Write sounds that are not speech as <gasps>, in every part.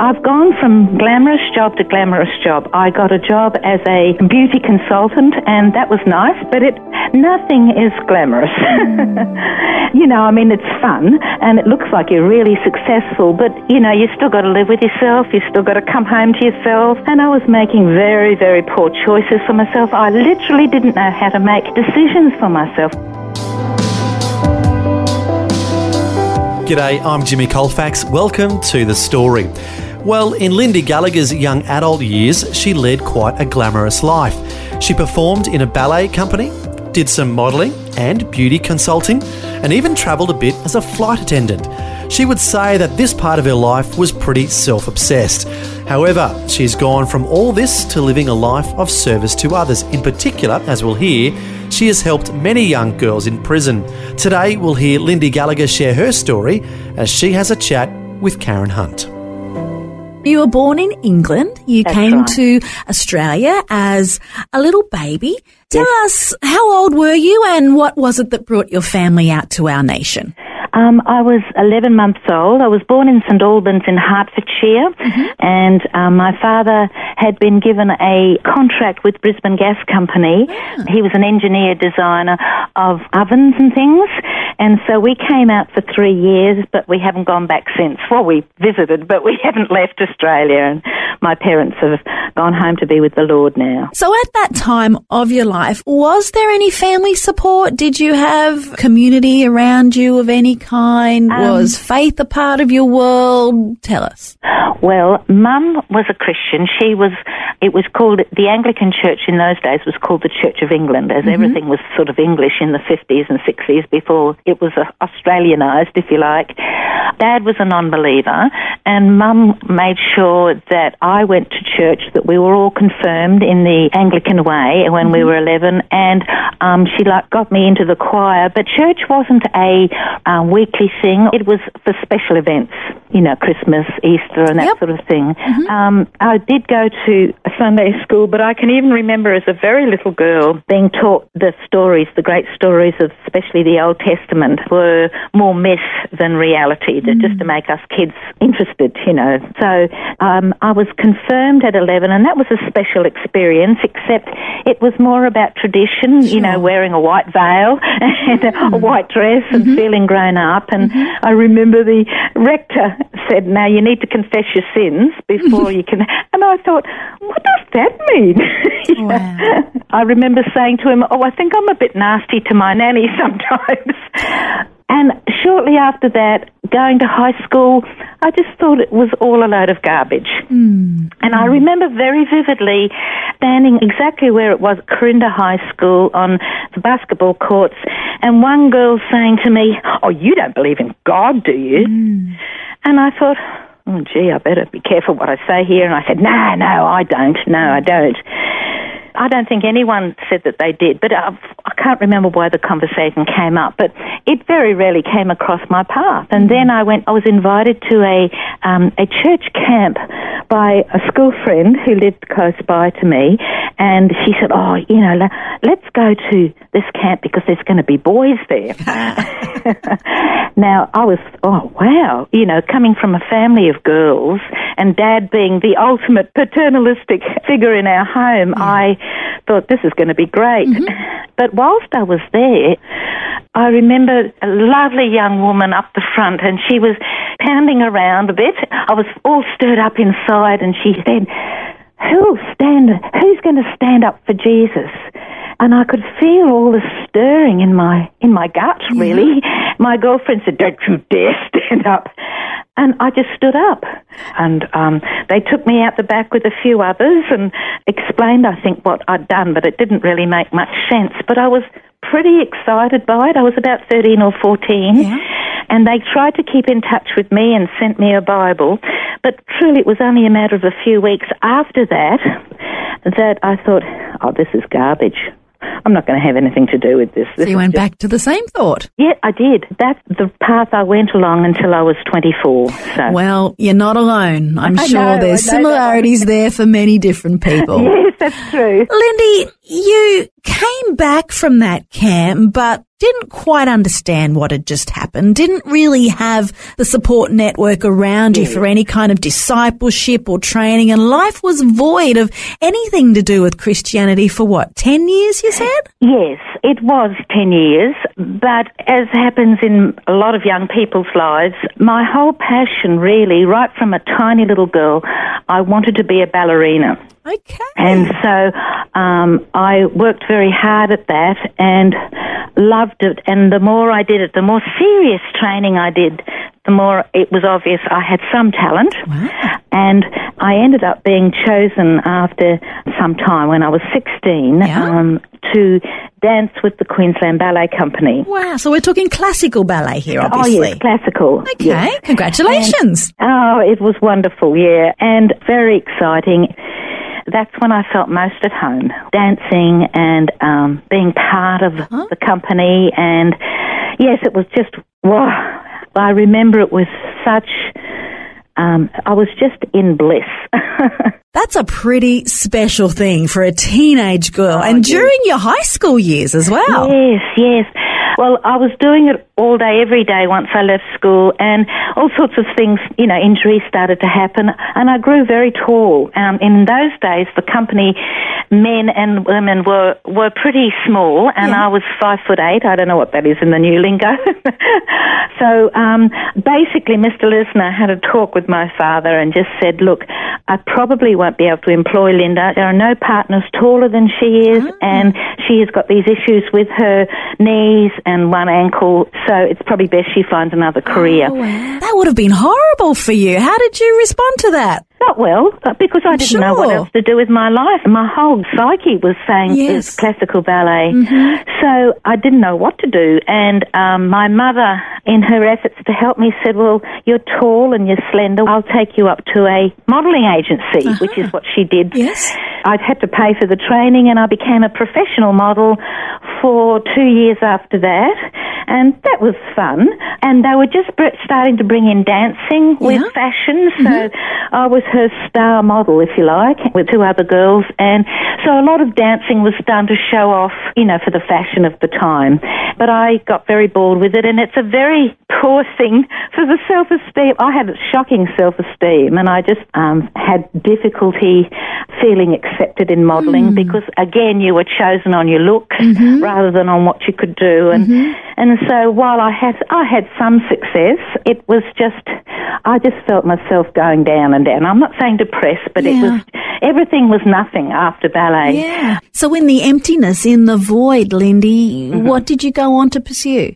I've gone from glamorous job to glamorous job. I got a job as a beauty consultant, and that was nice, but it nothing is glamorous. <laughs> you know, I mean, it's fun, and it looks like you're really successful, but you know, you still got to live with yourself. You still got to come home to yourself. And I was making very, very poor choices for myself. I literally didn't know how to make decisions for myself. G'day, I'm Jimmy Colfax. Welcome to The Story. Well, in Lindy Gallagher's young adult years, she led quite a glamorous life. She performed in a ballet company, did some modelling and beauty consulting, and even travelled a bit as a flight attendant. She would say that this part of her life was pretty self obsessed. However, she's gone from all this to living a life of service to others. In particular, as we'll hear, she has helped many young girls in prison. Today, we'll hear Lindy Gallagher share her story as she has a chat with Karen Hunt. You were born in England. You That's came right. to Australia as a little baby. Tell Yes. us, how old were you and what was it that brought your family out to our nation? Um, I was 11 months old. I was born in St Albans in Hertfordshire, and um, my father had been given a contract with Brisbane Gas Company. He was an engineer designer of ovens and things, and so we came out for three years, but we haven't gone back since. Well, we visited, but we <laughs> haven't left Australia, and my parents have gone home to be with the Lord now. So at that time of your life, was there any family support? Did you have community around you of any kind? Um, was faith a part of your world? Tell us. Well, Mum was a Christian. She was. It was called the Anglican Church in those days was called the Church of England, as everything was sort of English in the fifties and sixties before it was uh, Australianised, if you like. Dad was a non-believer, and Mum made sure that I went to church, that we were all confirmed in the Anglican way when we were eleven, and um, she like got me into the choir. But church wasn't a um, weekly thing; it was for special events, you know, Christmas, Easter, and that Yep. sort of thing. Um, I did go to a Sunday school, but I can even remember as a very little girl being taught the stories, the great stories of especially the Old Testament, were more myth than reality, to- just to make us kids interested, you know. So um, I was confirmed at 11, and that was a special experience, except it was more about tradition, you know, wearing a white veil <laughs> and a white dress and feeling grown up. And mm-hmm. I remember the rector said, Now you need to confess your sins before <laughs> you can. And I thought, What does that mean? <laughs> Wow. I remember saying to him, Oh, I think I'm a bit nasty to my nanny <laughs> sometimes. And shortly after that, going to high school, I just thought it was all a load of garbage. Mm. And I remember very vividly standing exactly where it was at Corinda High School on the basketball courts, and one girl saying to me, Oh, you don't believe in God, do you? Hmm. And I thought, Oh, gee, I better be careful what I say here. And I said, No, no, I don't. No, I don't. I don't think anyone said that they did, but I, I can't remember why the conversation came up. But it very rarely came across my path. And then I went. I was invited to a um, a church camp by a school friend who lived close by to me, and she said, "Oh, you know, le- let's go to this camp because there's going to be boys there." <laughs> now I was, oh wow, you know, coming from a family of girls, and Dad being the ultimate paternalistic figure in our home, I thought this is going to be great. Mm-hmm. <laughs> But whilst I was there, I remember a lovely young woman up the front, and she was pounding around a bit. I was all stirred up inside, and she said, "Who'll stand? Who's going to stand up for Jesus?" And I could feel all the stirring in my in my gut. Really, my girlfriend said, "Don't you dare stand up." And I just stood up. And um, they took me out the back with a few others and explained, I think, what I'd done, but it didn't really make much sense. But I was pretty excited by it. I was about 13 or 14. Yeah. And they tried to keep in touch with me and sent me a Bible. But truly, it was only a matter of a few weeks after that that I thought, oh, this is garbage. I'm not going to have anything to do with this. So you went just- back to the same thought. Yeah, I did. That's the path I went along until I was 24. So. Well, you're not alone. I'm I sure know, there's I know that one. similarities there for many different people. <laughs> Yes, that's true. Lindy, you came back from that camp, but didn't quite understand what had just happened, didn't really have the support network around you for mm. any kind of discipleship or training, and life was void of anything to do with Christianity for what, 10 years, you said? Yes, it was 10 years, but as happens in a lot of young people's lives, my whole passion really, right from a tiny little girl, I wanted to be a ballerina. Okay. And so um, I worked very hard at that and loved it. And the more I did it, the more serious training I did, the more it was obvious I had some talent. Wow. And I ended up being chosen after some time when I was 16 Yeah. um, to dance with the Queensland Ballet Company. Wow, so we're talking classical ballet here, Oh, obviously. yes, classical. Okay, yes. congratulations. Oh, it was wonderful, yeah, and very exciting. That's when I felt most at home, dancing and um, being part of the company. And yes, it was just wow. I remember it was such. Um, I was just in bliss. <laughs> That's a pretty special thing for a teenage girl and during your high school years as well. Yes, yes. Well, I was doing it all day, every day once I left school, and all sorts of things, you know, injuries started to happen, and I grew very tall. Um, in those days, the company men and women were, were pretty small, and I was five foot eight. I don't know what that is in the new lingo. <laughs> so um, basically, Mr. Lisner had a talk with my father and just said, look, I probably won't be able to employ Linda. There are no partners taller than she is, and she has got these issues with her knees and one ankle, so it's probably best she finds another career. Oh, wow. That would have been horrible for you. How did you respond to that? Not well, because I didn't know what else to do with my life. My whole psyche was saying Yes. Mm-hmm. classical ballet. So I didn't know what to do. And um, my mother, in her efforts to help me, said, Well, you're tall and you're slender. I'll take you up to a modelling agency, which is what she did. Uh-huh. Yes. I'd had to pay for the training and I became a professional model for two years after that. And that was fun. And they were just starting to bring in dancing with Yeah. fashion. So I was her star model, if you like, with two other girls. And so a lot of dancing was done to show off, you know, for the fashion of the time. But I got very bored with it. And it's a very poor thing for the self-esteem. I had shocking self-esteem and I just um, had difficulty feeling accepted in modelling hmm. because, again, you were chosen on your looks mm-hmm. rather than on what you could do. And mm-hmm. and so while I had I had some success, it was just I just felt myself going down and down. I'm not saying depressed, but it was everything was nothing after ballet. Yeah. So in the emptiness, in the void, Lindy, Mm-hmm. what did you go on to pursue?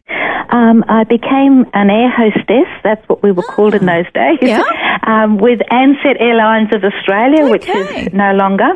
Um, I became an air hostess. That's what we were called in those days. Yeah. Um, with Ansett Airlines of Australia, which is no longer.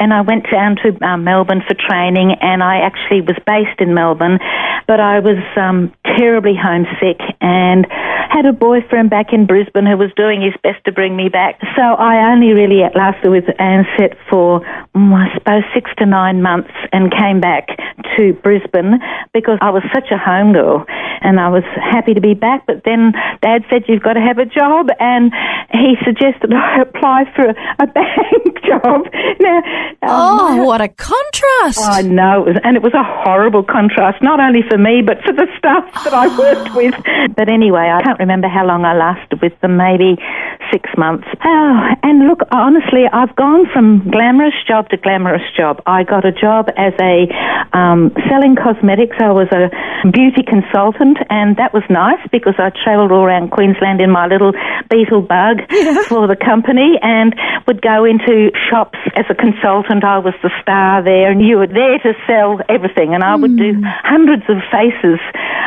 And I went down to um, Melbourne for training, and I actually was based in Melbourne, but I was um, terribly homesick and had a boyfriend back in Brisbane who was doing his best to bring me back. So I only really lasted with Ansett for, mm, I suppose, six to nine months and came back to Brisbane because I was such a home girl and I was happy to be back. But then Dad said, You've got to have a job, and he suggested <laughs> I apply for a, bank <laughs> job. Now, um, Oh, what a contrast. I know, it was, and it was a horrible contrast, not only for me, but for the staff that I worked <gasps> with. But anyway, I can't remember how long I lasted with them, maybe six months. Oh, and look, honestly, I've gone from glamorous job to glamorous job. I got a job as a um, selling cosmetics. I was a beauty consultant, and that was nice because I travelled all around Queensland in my little beetle bug <laughs> for the company and would go into shops as a consultant. I was the star there, and you were there to sell everything, and I would do hmm. hundreds of faces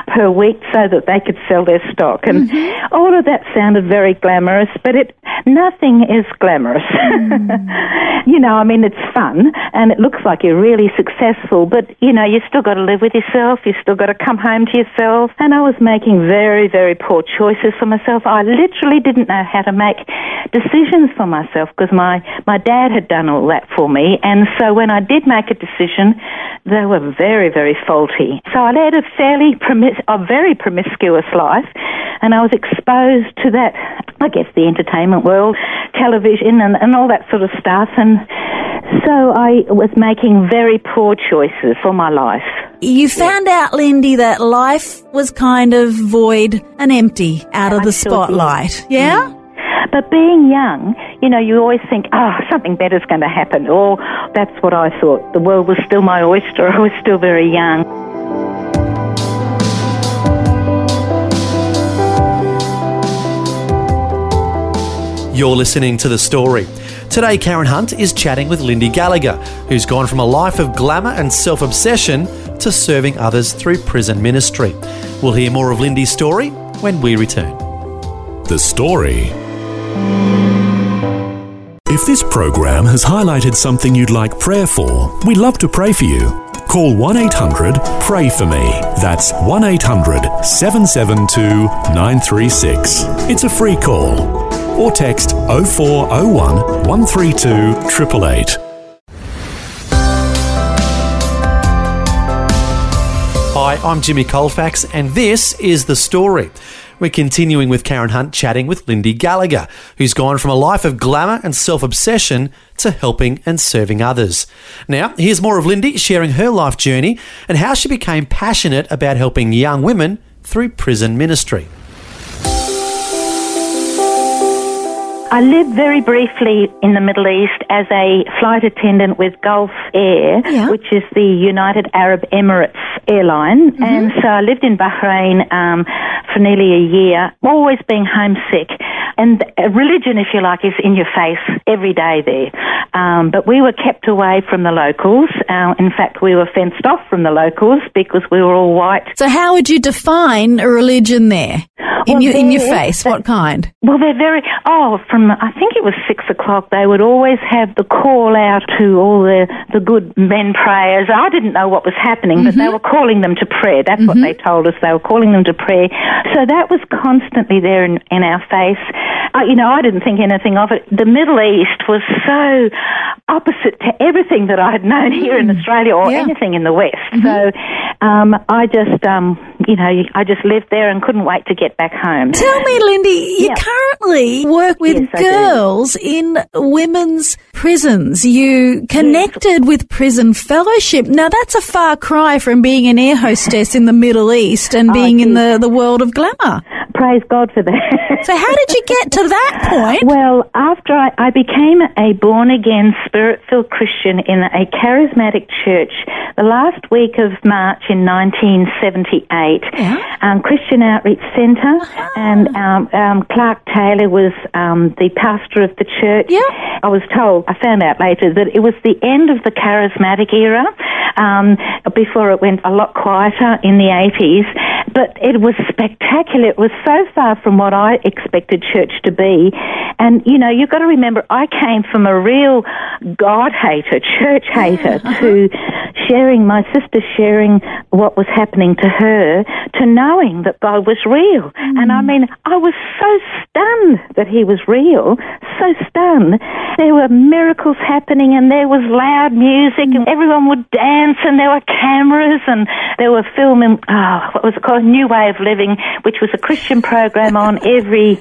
per week so that they could sell their stock. And mm-hmm. all of that sounded very glamorous, but it nothing is glamorous. Mm. <laughs> you know, I mean, it's fun and it looks like you're really successful, but you know, you still got to live with yourself. You still got to come home to yourself. And I was making very, very poor choices for myself. I literally didn't know how to make decisions for myself because my my dad had done all that for me. And so when I did make a decision, they were very, very faulty. So I led a fairly promis- a very promiscuous life, and I was exposed to that. I guess the entertainment world, television, and, and all that sort of stuff. And so I was making very poor choices for my life. You found out, Lindy, that life was kind of void and empty out of the spotlight. Yeah? Mm. But being young, you know, you always think, oh, something better's going to happen. Or that's what I thought. The world was still my oyster. <laughs> I was still very young. You're listening to The Story. Today, Karen Hunt is chatting with Lindy Gallagher, who's gone from a life of glamour and self obsession to serving others through prison ministry. We'll hear more of Lindy's story when we return. The Story. If this program has highlighted something you'd like prayer for, we'd love to pray for you. Call 1 800 Pray For Me. That's 1 800 772 936. It's a free call. Or text 0401 132 888. Hi, I'm Jimmy Colfax, and this is The Story. We're continuing with Karen Hunt chatting with Lindy Gallagher, who's gone from a life of glamour and self obsession to helping and serving others. Now, here's more of Lindy sharing her life journey and how she became passionate about helping young women through prison ministry. I lived very briefly in the Middle East as a flight attendant with Gulf Air, Yeah. which is the United Arab Emirates airline. And so I lived in Bahrain um, for nearly a year, always being homesick. And religion, if you like, is in your face every day there. Um, but we were kept away from the locals. Uh, in fact, we were fenced off from the locals because we were all white. So, how would you define a religion there? In, Well, your, in your face? What kind? Well, they're very. Oh, from I think it was six o'clock. They would always have the call out to all the the good men prayers. I didn't know what was happening, but they mm-hmm. were calling them to prayer. That's what mm-hmm. they told us. They were calling them to prayer. So that was constantly there in, in our face. Uh, you know, I didn't think anything of it. The Middle East was so opposite to everything that I had known here in Australia or Yeah. anything in the West. So um, I just, um, you know, I just lived there and couldn't wait to get back home. Tell me, Lindy, you Yeah. currently work with Yes, girls in women's prisons. You connected with Prison Fellowship. Now, that's a far cry from being an air hostess in the Middle East and being in the, the world of glamour. Praise God for that. So, how did you get to that point? Well, after I, I became a born again, spirit filled Christian in a charismatic church the last week of March in 1978, Yeah. um, Christian Outreach Centre, and um, um, Clark Taylor was um, the pastor of the church. Yeah. I was told, I found out later, that it was the end of the charismatic era um, before it went a lot quieter in the 80s. But it was spectacular. It was so far from what I expected church to be. And, you know, you've got to remember, I came from a real God hater, church hater, uh-huh. to sharing, my sister sharing what was happening to her, to knowing that God was real. Mm. And I mean, I was so stunned that He was real, so stunned. There were miracles happening and there was loud music and mm. everyone would dance and there were cameras and they were filming, oh, what was it called? New Way of Living, which was a Christian program on <laughs> every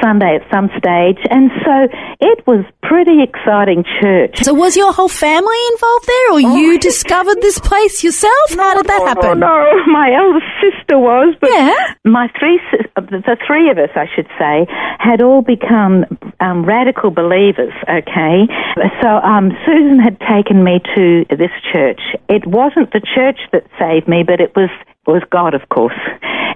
Sunday at some stage. And so it was pretty exciting church. So, was your whole family involved there, or you discovered this place yourself? How did that Oh, happen? no, my eldest sister was, but Yeah. my three, uh, the three of us, I should say, had all become um, radical believers. Okay, so um, Susan had taken me to this church. It wasn't the church that saved me, but it was was God, of course,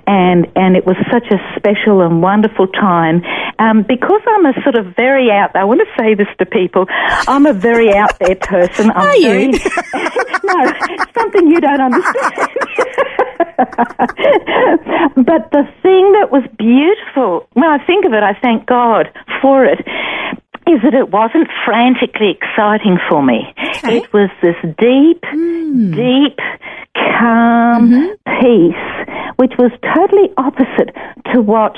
and and it was such a special and wonderful time. Um, because I'm a sort of very out. I want to say this to people. I'm a very out there person. I'm Are you? <laughs> no, something you don't understand. <laughs> but the thing that was beautiful, when I think of it, I thank God for it, is that it wasn't frantically exciting for me. Okay. It was this deep, hmm. deep, calm mm-hmm. peace, which was totally opposite to what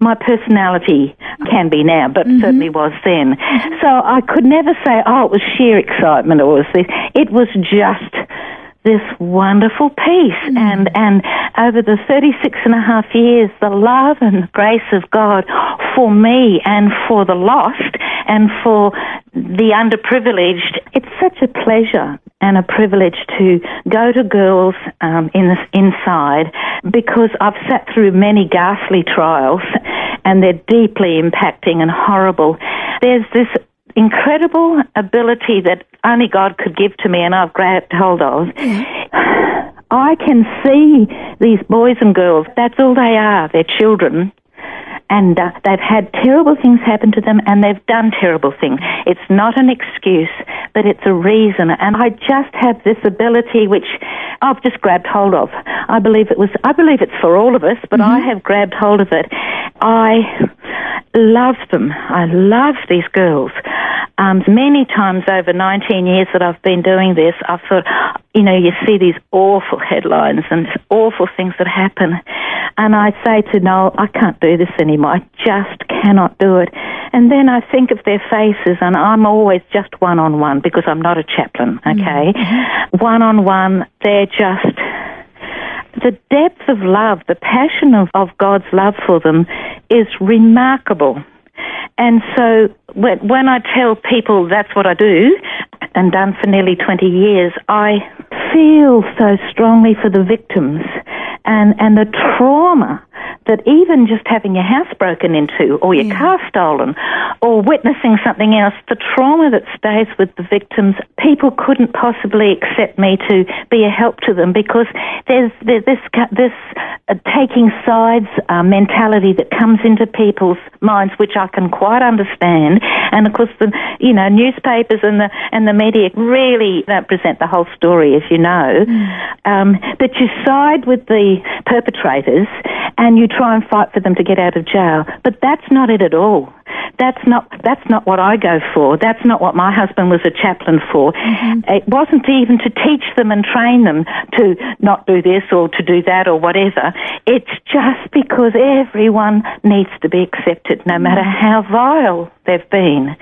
my personality can be now, but mm-hmm. certainly was then. Mm-hmm. So I could never say, oh, it was sheer excitement or it was this. It was just this wonderful peace. And and over the 36 and a half years the love and the grace of God for me and for the lost and for the underprivileged it's such a pleasure and a privilege to go to girls um, in this inside because I've sat through many ghastly trials and they're deeply impacting and horrible. There's this incredible ability that only God could give to me and I've grabbed hold of. I can see these boys and girls, that's all they are, they're children. And uh, they've had terrible things happen to them and they've done terrible things. It's not an excuse, but it's a reason. And I just have this ability which I've just grabbed hold of. I believe it was, I believe it's for all of us, but I have grabbed hold of it. I love them. I love these girls. Um, many times over 19 years that I've been doing this, I've thought, you know, you see these awful headlines and awful things that happen. And I say to Noel, I can't do this anymore. I just cannot do it. And then I think of their faces, and I'm always just one on one because I'm not a chaplain, mm-hmm. okay? One on one, they're just the depth of love, the passion of, of God's love for them is remarkable. And so when, when I tell people that's what I do and done for nearly 20 years, I feel so strongly for the victims and, and the trauma that even just having your house broken into or your car stolen or witnessing something else, the trauma that stays with the victims, people couldn't possibly accept me to be a help to them because there's, there's this, this uh, taking sides uh, mentality that comes into people's minds, which I can quite understand. And of course, the you know newspapers and the and the media really don't present the whole story, as you know. Um, but you side with the perpetrators and you try and fight for them to get out of jail. But that's not it at all. That's not that's not what I go for. That's not what my husband was a chaplain for. Mm-hmm. It wasn't even to teach them and train them to not do this or to do that or whatever. It's just because everyone needs to be accepted, no matter mm-hmm. how vile they've been.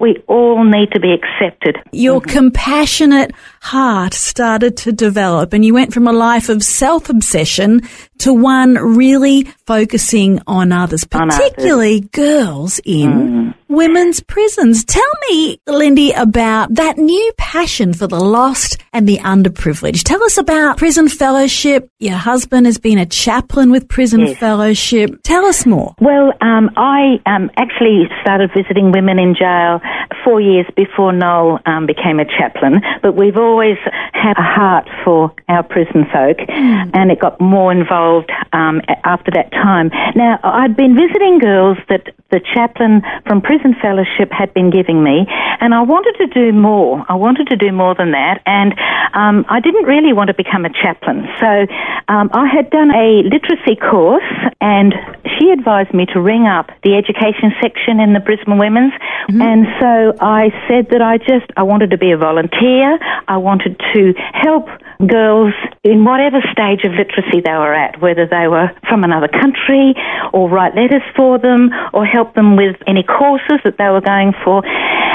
We all need to be accepted. Your compassionate heart started to develop and you went from a life of self-obsession to one really focusing on others, On others. particularly girls in mm. Women's prisons. Tell me, Lindy, about that new passion for the lost and the underprivileged. Tell us about prison fellowship. Your husband has been a chaplain with prison Yes. fellowship. Tell us more. Well, um, I um, actually started visiting women in jail four years before Noel um, became a chaplain, but we've always had a heart for our prison folk, and it got more involved um, after that time. Now, I'd been visiting girls that the chaplain from Prison Fellowship had been giving me, and I wanted to do more. I wanted to do more than that, and um, I didn't really want to become a chaplain. So um, I had done a literacy course, and she advised me to ring up the education section in the Brisbane Women's, and so I said that I just I wanted to be a volunteer. I wanted to help girls in whatever stage of literacy they were at, whether they were from another country or write letters for them or help them with any courses that they were going for.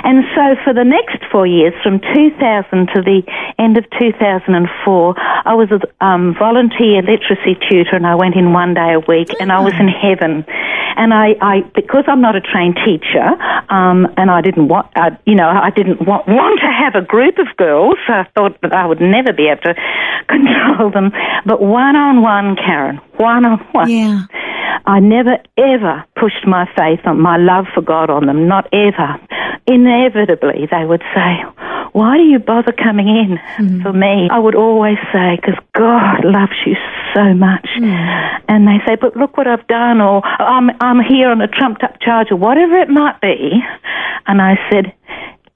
And so for the next four years, from 2000 to the end of 2004, I was a um, volunteer literacy tutor and I went in one day a week and I was in heaven. And I, I because I'm not a trained teacher, um, and I didn't want, uh, you know, I didn't want, want to have a group of girls. I thought that I would never be able to <laughs> control them. But one on one, Karen, one on one. Yeah. I never ever pushed my faith on my love for God on them, not ever. Inevitably, they would say, Why do you bother coming in mm-hmm. for me? I would always say, Because God loves you so much. And they say, But look what I've done, or I'm, I'm here on a trumped up charge, or whatever it might be. And I said,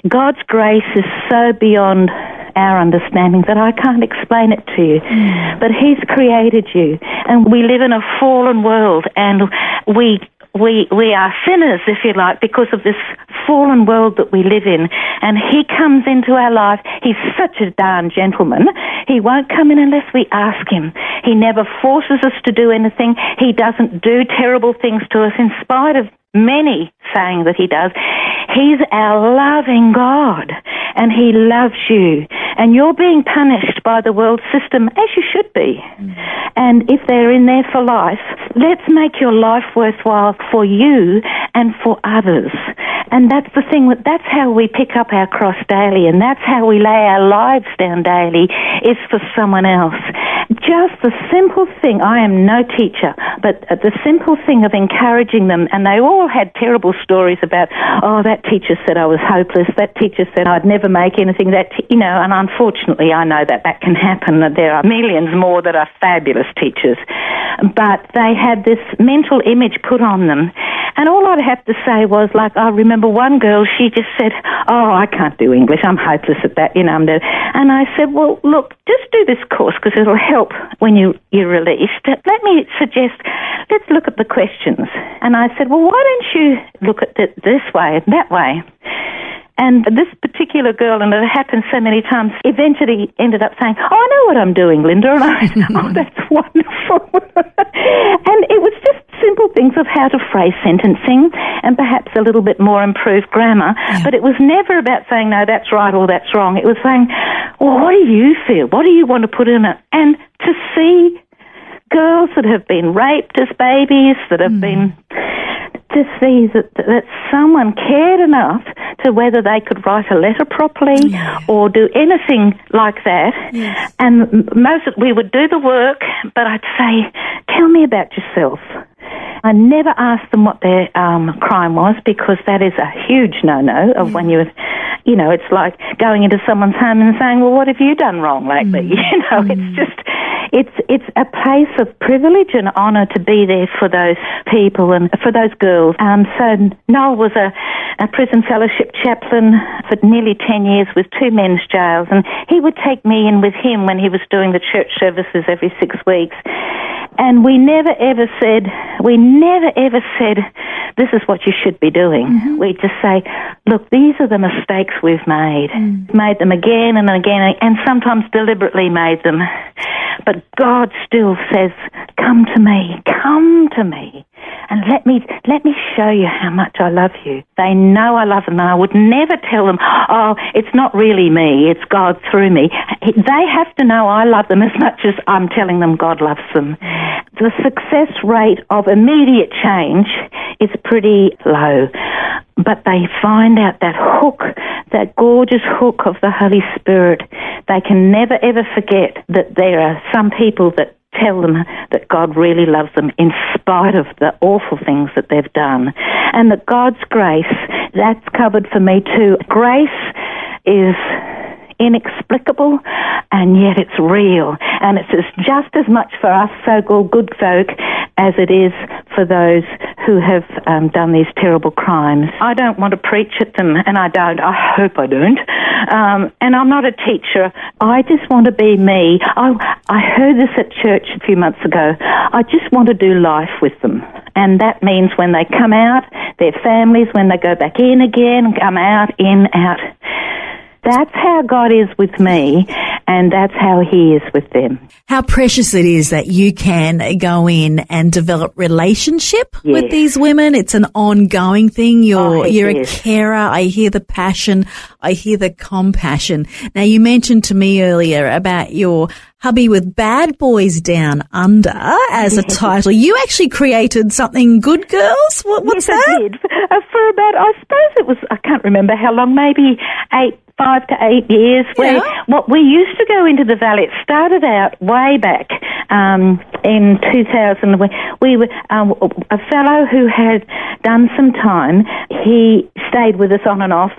God's grace is so beyond our understanding that I can't explain it to you. Mm. But He's created you. And we live in a fallen world and we we we are sinners, if you like, because of this fallen world that we live in. And he comes into our life. He's such a darn gentleman. He won't come in unless we ask him. He never forces us to do anything. He doesn't do terrible things to us in spite of many saying that he does. He's our loving God and he loves you. And you're being punished by the world system as you should be. Mm. And if they're in there for life, let's make your life worthwhile for you and for others. And that's the thing that that's how we pick up our cross daily and that's how we lay our lives down daily is for someone else. Just the simple thing, I am no teacher, but the simple thing of encouraging them and they all had terrible stories about, oh, that teacher said I was hopeless, that teacher said I'd never make anything, that, you know, and unfortunately I know that that can happen. That there are millions more that are fabulous teachers. But they had this mental image put on them. And all I'd have to say was, like, I remember one girl, she just said, oh, I can't do English, I'm hopeless at that, you know. I'm dead. And I said, well, look, just do this course because it'll help when you, you're released. Let me suggest, let's look at the questions. And I said, well, why don't you look at it this way and that way? And this particular girl, and it happened so many times, eventually ended up saying, Oh, I know what I'm doing, Linda. And I <laughs> said, Oh, that's wonderful. <laughs> and it was just things of how to phrase sentencing and perhaps a little bit more improved grammar. Yeah. But it was never about saying, No, that's right or that's wrong. It was saying, Well, what do you feel? What do you want to put in it? And to see girls that have been raped as babies, that have mm. been to see that, that someone cared enough to whether they could write a letter properly yeah. or do anything like that. Yes. And most we would do the work, but I'd say, "Tell me about yourself." I never asked them what their um, crime was because that is a huge no-no of mm. when you, you know, it's like going into someone's home and saying, "Well, what have you done wrong lately?" Mm. <laughs> You know, mm. it's just it's it's a place of privilege and honour to be there for those people and for those girls. Um, so Noel was a, a prison fellowship chaplain for nearly ten years with two men's jails, and he would take me in with him when he was doing the church services every six weeks. And we never ever said, we never ever said, this is what you should be doing. Mm-hmm. We just say, look, these are the mistakes we've made. Mm. Made them again and again, and sometimes deliberately made them. But God still says, come to me, come to me and let me let me show you how much I love you. They know I love them, and I would never tell them, "Oh, it's not really me; it's God through me." They have to know I love them as much as I'm telling them God loves them. The success rate of immediate change is pretty low, but they find out that hook, that gorgeous hook of the Holy Spirit. They can never ever forget that there are some people that tell them that God really loves them in spite of the awful things that they've done. And that God's grace, that's covered for me too. Grace is inexplicable and yet it's real. And it's just as much for us so-called good folk as it is for those who have um, done these terrible crimes. I don't want to preach at them, and I don't. I hope I don't. Um, and I'm not a teacher. I just want to be me. I, I heard this at church a few months ago. I just want to do life with them. And that means when they come out, their families, when they go back in again, come out, in, out. That's how God is with me, and that's how He is with them. How precious it is that you can go in and develop relationship yes. with these women. It's an ongoing thing. You're oh, you're is. a carer. I hear the passion. I hear the compassion. Now you mentioned to me earlier about your hubby with Bad Boys Down Under as a <laughs> title. You actually created something good, girls. What, what's yes, that? I did. Uh, for about, I suppose it was. I can't remember how long. Maybe eight five to eight years where what we used to go into the valley. It started out way back um, in 2000. We were um, a fellow who had done some time. He stayed with us on and off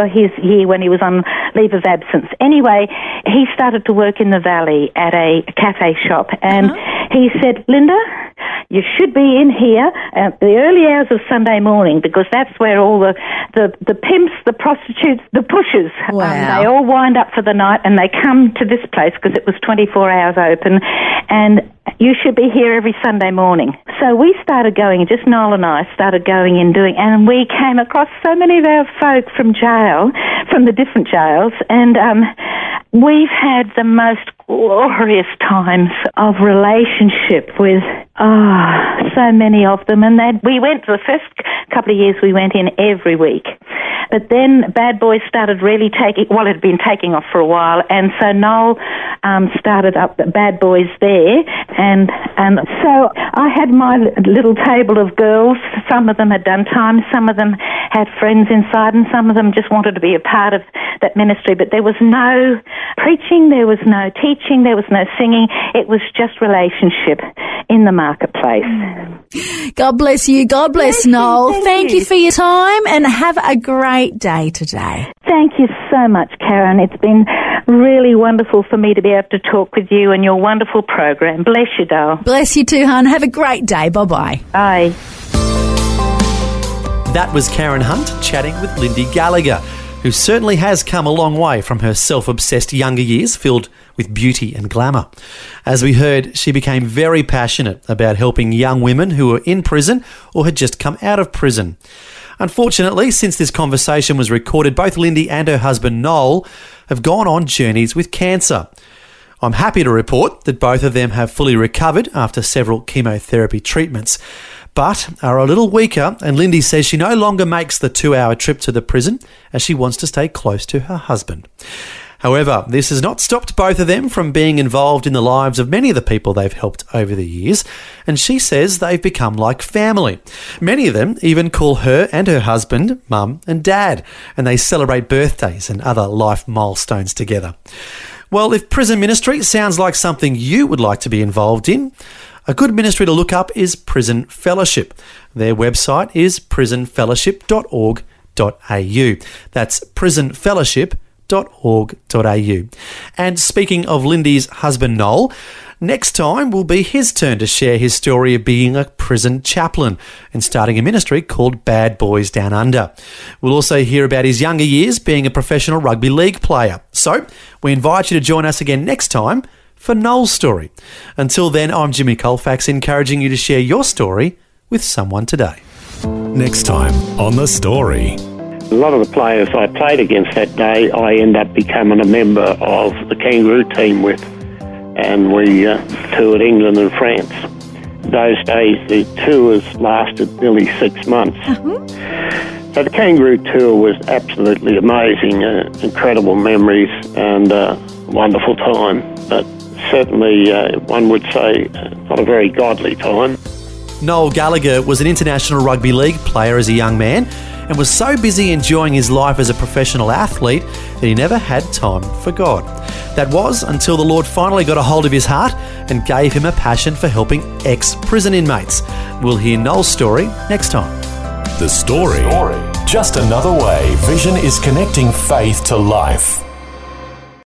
for his year when he was on leave of absence. Anyway, he started to work in the valley at a cafe shop, and uh-huh. he said, "Linda, you should be in here at the early hours of Sunday morning because that's where all the, the, the pimps, the prostitutes, the pushers, um, they all wind up for the night and they come to this place because it was 24 hours open and you should be here every Sunday morning. So we started going, just Noel and I started going and doing, and we came across so many of our folk from jail, from the different jails, and um, we've had the most glorious times of relationship with oh, so many of them. And they, we went the first couple of years we went in every week. But then Bad Boys started really taking, well, it had been taking off for a while. And so Noel um, started up the Bad Boys there. And, and so I had my little table of girls. Some of them had done time, some of them had friends inside, and some of them just wanted to be a part of that ministry. But there was no preaching, there was no teaching, there was no singing. It was just relationship in the marketplace. God bless you. God bless Thank you, Noel. thank Thank you you. for your time and have a great day today. Thank you so much, Karen. It's been really wonderful for me to be able to talk with you and your wonderful program. Bless you, doll. Bless you too, hon. Have a great day. Bye bye. Bye. That was Karen Hunt chatting with Lindy Gallagher, who certainly has come a long way from her self obsessed younger years filled with beauty and glamour. As we heard, she became very passionate about helping young women who were in prison or had just come out of prison. Unfortunately, since this conversation was recorded, both Lindy and her husband Noel have gone on journeys with cancer. I'm happy to report that both of them have fully recovered after several chemotherapy treatments, but are a little weaker. And Lindy says she no longer makes the two hour trip to the prison as she wants to stay close to her husband. However, this has not stopped both of them from being involved in the lives of many of the people they've helped over the years, and she says they've become like family. Many of them even call her and her husband mum and dad, and they celebrate birthdays and other life milestones together. Well, if prison ministry sounds like something you would like to be involved in, a good ministry to look up is Prison Fellowship. Their website is prisonfellowship.org.au. That's prisonfellowship.org.au. And speaking of Lindy's husband Noel, next time will be his turn to share his story of being a prison chaplain and starting a ministry called Bad Boys Down Under. We'll also hear about his younger years being a professional rugby league player. So we invite you to join us again next time for Noel's story. Until then, I'm Jimmy Colfax, encouraging you to share your story with someone today. Next time on The Story. A lot of the players I played against that day, I end up becoming a member of the Kangaroo team with, and we uh, toured England and France. Those days, the tours lasted nearly six months. So the Kangaroo tour was absolutely amazing, uh, incredible memories, and uh, wonderful time. But certainly, uh, one would say, uh, not a very godly time. Noel Gallagher was an international rugby league player as a young man and was so busy enjoying his life as a professional athlete that he never had time for God. That was until the Lord finally got a hold of his heart and gave him a passion for helping ex prison inmates. We'll hear Noel's story next time. The Story. Just another way Vision is connecting faith to life.